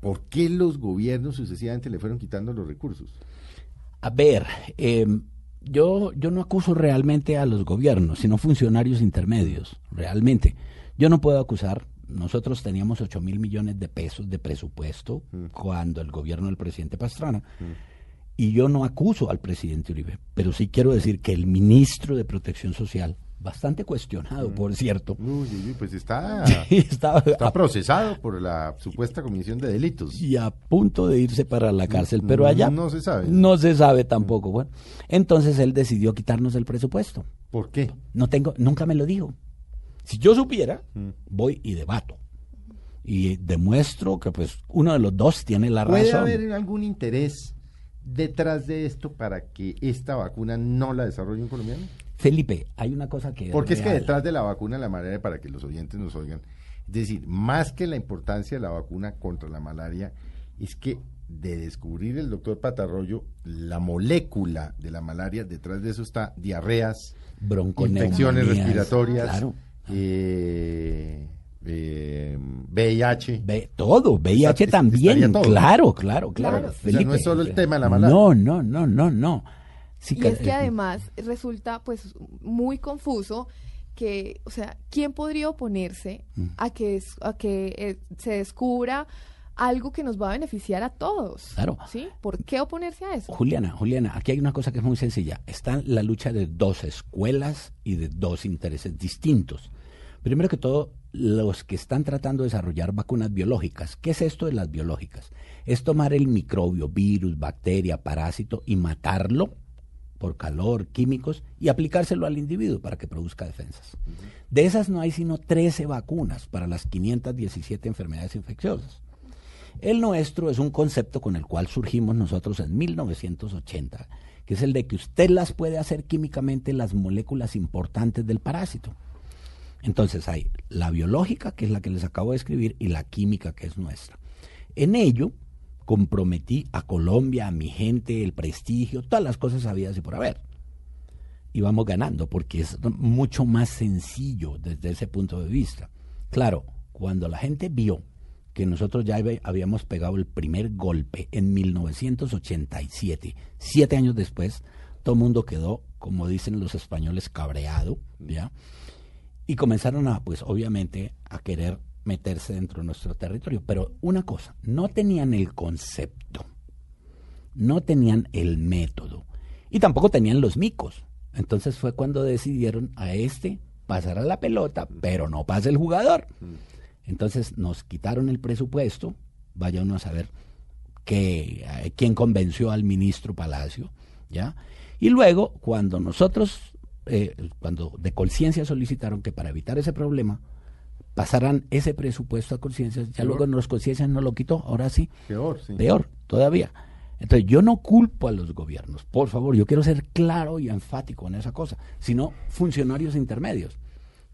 ¿Por qué los gobiernos sucesivamente le fueron quitando los recursos? A ver, eh, yo, yo no acuso realmente a los gobiernos, sino funcionarios intermedios, realmente. Yo no puedo acusar, nosotros teníamos 8 mil millones de pesos de presupuesto cuando el gobierno del presidente Pastrana, y yo no acuso al presidente Uribe, pero sí quiero decir que el ministro de Protección Social, bastante cuestionado, por cierto, Uy, uy, pues está, está procesado por la supuesta comisión de delitos. y a punto de irse para la cárcel, pero allá No se sabe. no se sabe tampoco. Bueno, entonces él decidió quitarnos el presupuesto. ¿Por qué? No tengo, nunca me lo dijo. Si yo supiera, voy y debato. Y demuestro que pues uno de los dos tiene la ¿Puede razón. haber algún interés detrás de esto para que esta vacuna no la desarrolle un colombiano? Felipe, hay una cosa que Porque es que detrás de la vacuna, la manera para que los oyentes nos oigan, es decir, más que la importancia de la vacuna contra la malaria, es que de descubrir el doctor Patarroyo la molécula de la malaria, detrás de eso está diarreas, infecciones respiratorias, Claro. eh, eh, VIH. Ve, todo, VIH Está- también, todo. claro, claro, claro. Claro, o sea, no es solo el tema de la malaria. No, no, no, no, no. Sí Y es que eh, además resulta pues muy confuso que, o sea, ¿quién podría oponerse Mm. a que, a que eh, se descubra algo que nos va a beneficiar a todos? Claro. ¿Sí? ¿Por qué oponerse a eso? Juliana, Juliana, aquí hay una cosa que es muy sencilla. Está la lucha de dos escuelas y de dos intereses distintos. Primero que todo, los que están tratando de desarrollar vacunas biológicas. ¿Qué es esto de las biológicas? Es tomar el microbio, virus, bacteria, parásito y matarlo por calor, químicos y aplicárselo al individuo para que produzca defensas. De esas no hay sino 13 vacunas para las 517 enfermedades infecciosas. El nuestro es un concepto con el cual surgimos nosotros en 1980, que es el de que usted las puede hacer químicamente las moléculas importantes del parásito. Entonces hay la biológica, que es la que les acabo de escribir, y la química, que es nuestra. En ello comprometí a Colombia, a mi gente, el prestigio, todas las cosas habidas y por haber. Y vamos ganando, porque es mucho más sencillo desde ese punto de vista. Claro, cuando la gente vio que nosotros ya habíamos pegado el primer golpe en 1987, siete años después, todo el mundo quedó, como dicen los españoles, cabreado, ¿ya? Y comenzaron a, pues obviamente, a querer meterse dentro de nuestro territorio. Pero una cosa, no tenían el concepto, no tenían el método y tampoco tenían los micos. Entonces fue cuando decidieron a este pasar a la pelota, pero no pasa el jugador. Entonces nos quitaron el presupuesto, vaya uno a saber que, eh, quién convenció al ministro Palacio, ¿ya? Y luego, cuando nosotros, eh, cuando de conciencia solicitaron que para evitar ese problema, pasaran ese presupuesto a conciencia, ya Peor. luego los conciencia no lo quitó, ahora sí, Peor, sí. peor todavía. Entonces yo no culpo a los gobiernos, por favor, yo quiero ser claro y enfático en esa cosa, sino funcionarios intermedios.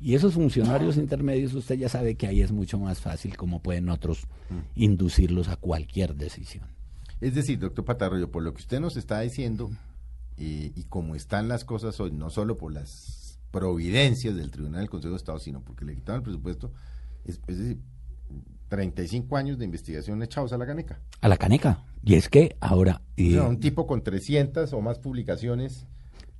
Y esos funcionarios intermedios, usted ya sabe que ahí es mucho más fácil como pueden otros inducirlos a cualquier decisión. Es decir, doctor Patarroyo, por lo que usted nos está diciendo eh, y como están las cosas hoy, no solo por las providencias del Tribunal del Consejo de Estado, sino porque le quitaron el presupuesto, es, es decir, 35 años de investigación echados a la caneca. A la caneca. Y es que ahora O eh, sea, un tipo con 300 o más publicaciones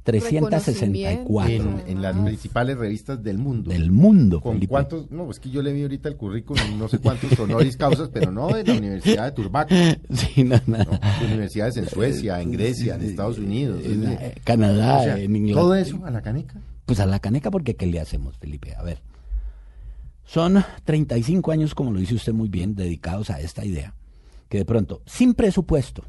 364 en, en las principales revistas del mundo. del mundo. ¿Con Felipe. cuántos? No, es que yo le vi ahorita el currículum, no sé cuántos honoris causas, pero no de la Universidad de Turbaco, Sí, no, no. ¿no? De universidades en Suecia, en Grecia, en Estados Unidos. En eh, Canadá, o sea, en Inglaterra. todo eso a la caneca. Pues a la caneca, porque ¿qué le hacemos, Felipe? A ver, son 35 años, como lo dice usted muy bien, dedicados a esta idea, que de pronto, sin presupuesto,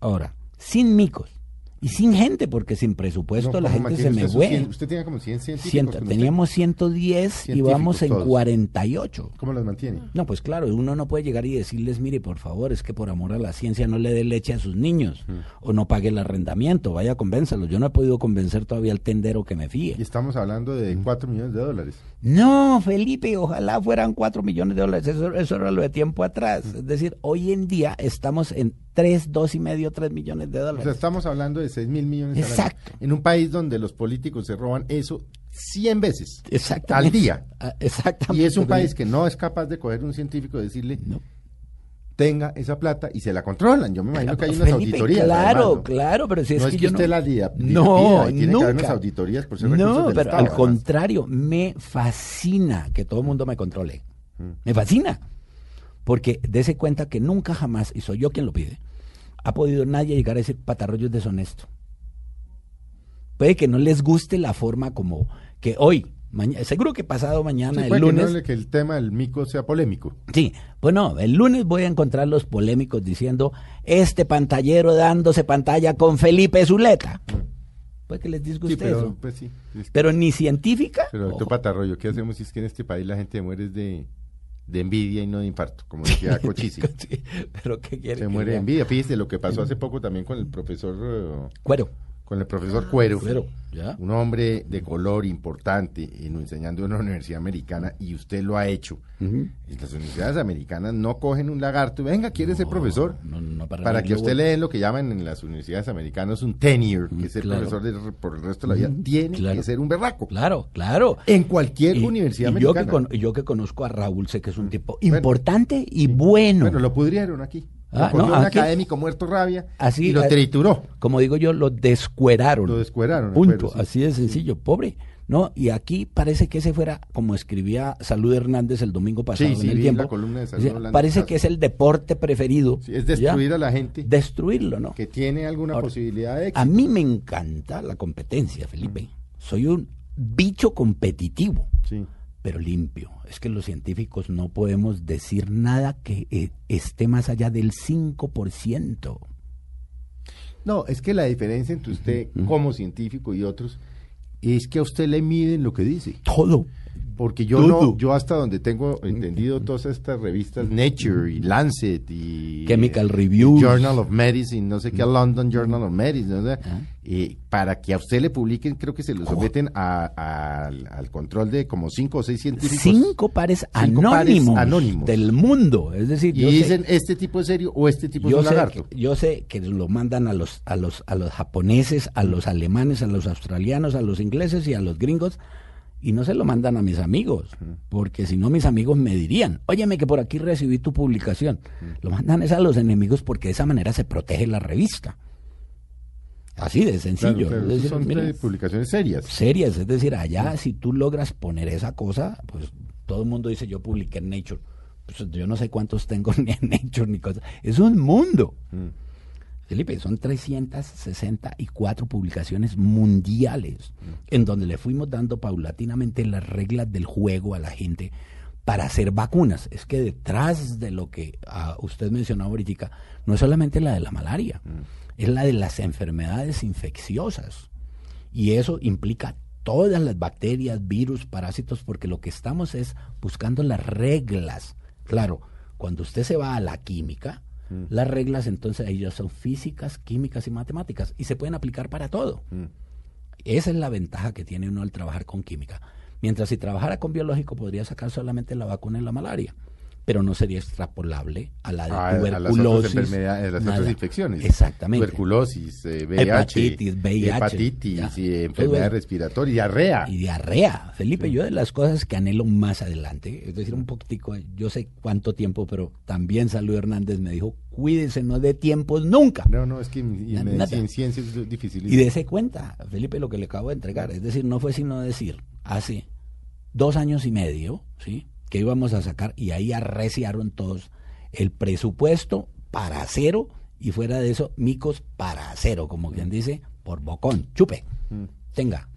ahora, sin micos Y sin gente, porque sin presupuesto No, la ¿cómo gente se me fue. cien- Usted tenía como 100 científicos. Ciento- con teníamos 110 y vamos en todos. 48. usted. ¿Cómo los mantiene? No, pues claro, uno no puede llegar y decirles, mire, por favor, es que por amor a la ciencia no le dé leche a sus niños o no pague el arrendamiento, vaya, convénzalos. Yo no he podido convencer todavía al tendero que me fíe. Y estamos hablando de 4 millones de dólares. No, Felipe, ojalá fueran 4 millones de dólares, eso, eso era lo de tiempo atrás. Es decir, hoy en día estamos en 3, 2 y medio, 3 millones de O dólares. sea, estamos hablando de 6 mil millones año. Exacto. En un país donde los políticos se roban eso 100 veces Exactamente. al día. Ah, Exactamente. Y es un país que no es capaz de coger un científico y decirle, No. tenga esa plata y se la controlan. Yo me imagino que hay unas Felipe, auditorías. Claro, además, ¿no? claro, pero si es no que, es que yo usted no... la diga, No, y tiene nunca. que haber unas auditorías por ser No, pero Estado, al además. contrario, me fascina que todo el mundo me controle. Me fascina. Porque dése cuenta que nunca jamás, y soy yo quien lo pide, ha podido nadie llegar a decir patarroyo es deshonesto. Puede que no les guste la forma como que hoy, mañana, seguro que pasado mañana, Sí, el puede que lunes. no que el tema del mico sea polémico. Sí, pues no, el lunes voy a encontrar los polémicos diciendo este pantallero dándose pantalla con Felipe Zuleta. Puede que les disguste Sí, pero, eso. pues sí. es que- Pero ni científica. pero doctor. Patarroyo, ¿qué hacemos si es que en este país la gente muere de, de envidia y no de infarto? Como decía Cochise. Sí, pero ¿qué quiere Se que muere de envidia. Fíjese lo que pasó hace poco también con el profesor, eh, Cuero. Con el profesor Cuero. Cuero, ya. Un hombre de color importante en, enseñando en una universidad americana y usted lo ha hecho. Y las universidades americanas no cogen un lagarto venga, quiere ser profesor. no, no, para que usted le den lo que llaman en las universidades americanas un tenure, que es el claro. profesor de- por el resto de la vida, tiene claro. que ser un berraco. Claro, claro. En cualquier Y- universidad y yo que, americana. con- yo que conozco a Raúl, sé que es un tipo Bueno, importante y bueno. Bueno, lo pudrieron aquí. Ah, no, un aquí- académico muerto rabia Así, y lo trituró. Como digo yo, lo descueraron. Lo descueraron, Punto. sí. Así de sencillo, pobre. No, y aquí parece que ese fuera, como escribía Salud Hernández el domingo pasado Sí, sí, en el tiempo. la columna de Salud parece que es el deporte preferido. Sí, es destruir ¿ya? a la gente Destruirlo, ¿no? que tiene alguna Ahora, posibilidad de A éxito. mí me encanta la competencia, Felipe. Soy un bicho competitivo, Sí. Pero limpio. Es que los científicos no podemos decir nada que eh, esté más allá del 5%. No, es que la diferencia entre usted como científico y otros es que a usted le miden lo que dice. Todo. Porque yo no, yo hasta donde tengo entendido todas estas revistas, Nature y Lancet y Chemical eh, Reviews. Journal of Medicine, no sé qué, London Journal of Medicine, no sé, Ah. eh, para que a usted le publiquen, creo que se lo someten a- a- al, al control de como cinco o seis científicos. Cinco pares anónimos, anónimos. del mundo. Es decir, Y sé- dicen, este tipo es serio o este tipo es un lagarto. que, yo sé que lo mandan a los, a los, a los japoneses, a los alemanes, a los australianos, a los ingleses y a los gringos, y no se lo mandan a mis amigos, porque si no mis amigos me dirían, óyeme que por aquí recibí tu publicación. Lo mandan es a los enemigos porque de esa manera se protege la revista. Así de sencillo. Claro, claro, Es esas decir, son mira, publicaciones serias. serias, es decir, allá si tú logras poner esa cosa, pues todo el mundo dice yo publiqué en Nature. Pues yo no sé cuántos tengo ni en Nature ni cosas. Es un mundo. Felipe, son 364 publicaciones mundiales en donde le fuimos dando paulatinamente las reglas del juego a la gente para hacer vacunas. Es que detrás de lo que ah, usted mencionó ahorita, no es solamente la de la malaria, es la de las enfermedades infecciosas. Y eso implica todas las bacterias, virus, parásitos, porque lo que estamos es buscando las reglas. Claro, cuando usted se va a la química, las reglas entonces ahí ya son físicas, químicas y matemáticas y se pueden aplicar para todo. Esa es la ventaja que tiene uno al trabajar con química. Mientras si trabajara con biológico podría sacar solamente la vacuna en la malaria, pero no sería extrapolable a la de a, a las otras tuberculosis. a las otras infecciones. Exactamente. Tuberculosis, eh, VIH, Hepatitis, VIH, hepatitis, y eso. respiratorias, diarrea. Y diarrea. Felipe, yo de las cosas que anhelo más adelante, es decir, un poquitico, yo sé cuánto tiempo, pero también Salud Hernández me dijo, cuídese, no de tiempos nunca. No, no, es que en, en medicina, es difícil. Y dése cuenta, Felipe, lo que le acabo de entregar. Es decir, no fue sino decir, hace dos años y medio, ¿sí? Que íbamos a sacar, y ahí arreciaron todos el presupuesto para cero, y fuera de eso, micos para cero, como quien dice, por bocón, chupe. Tenga,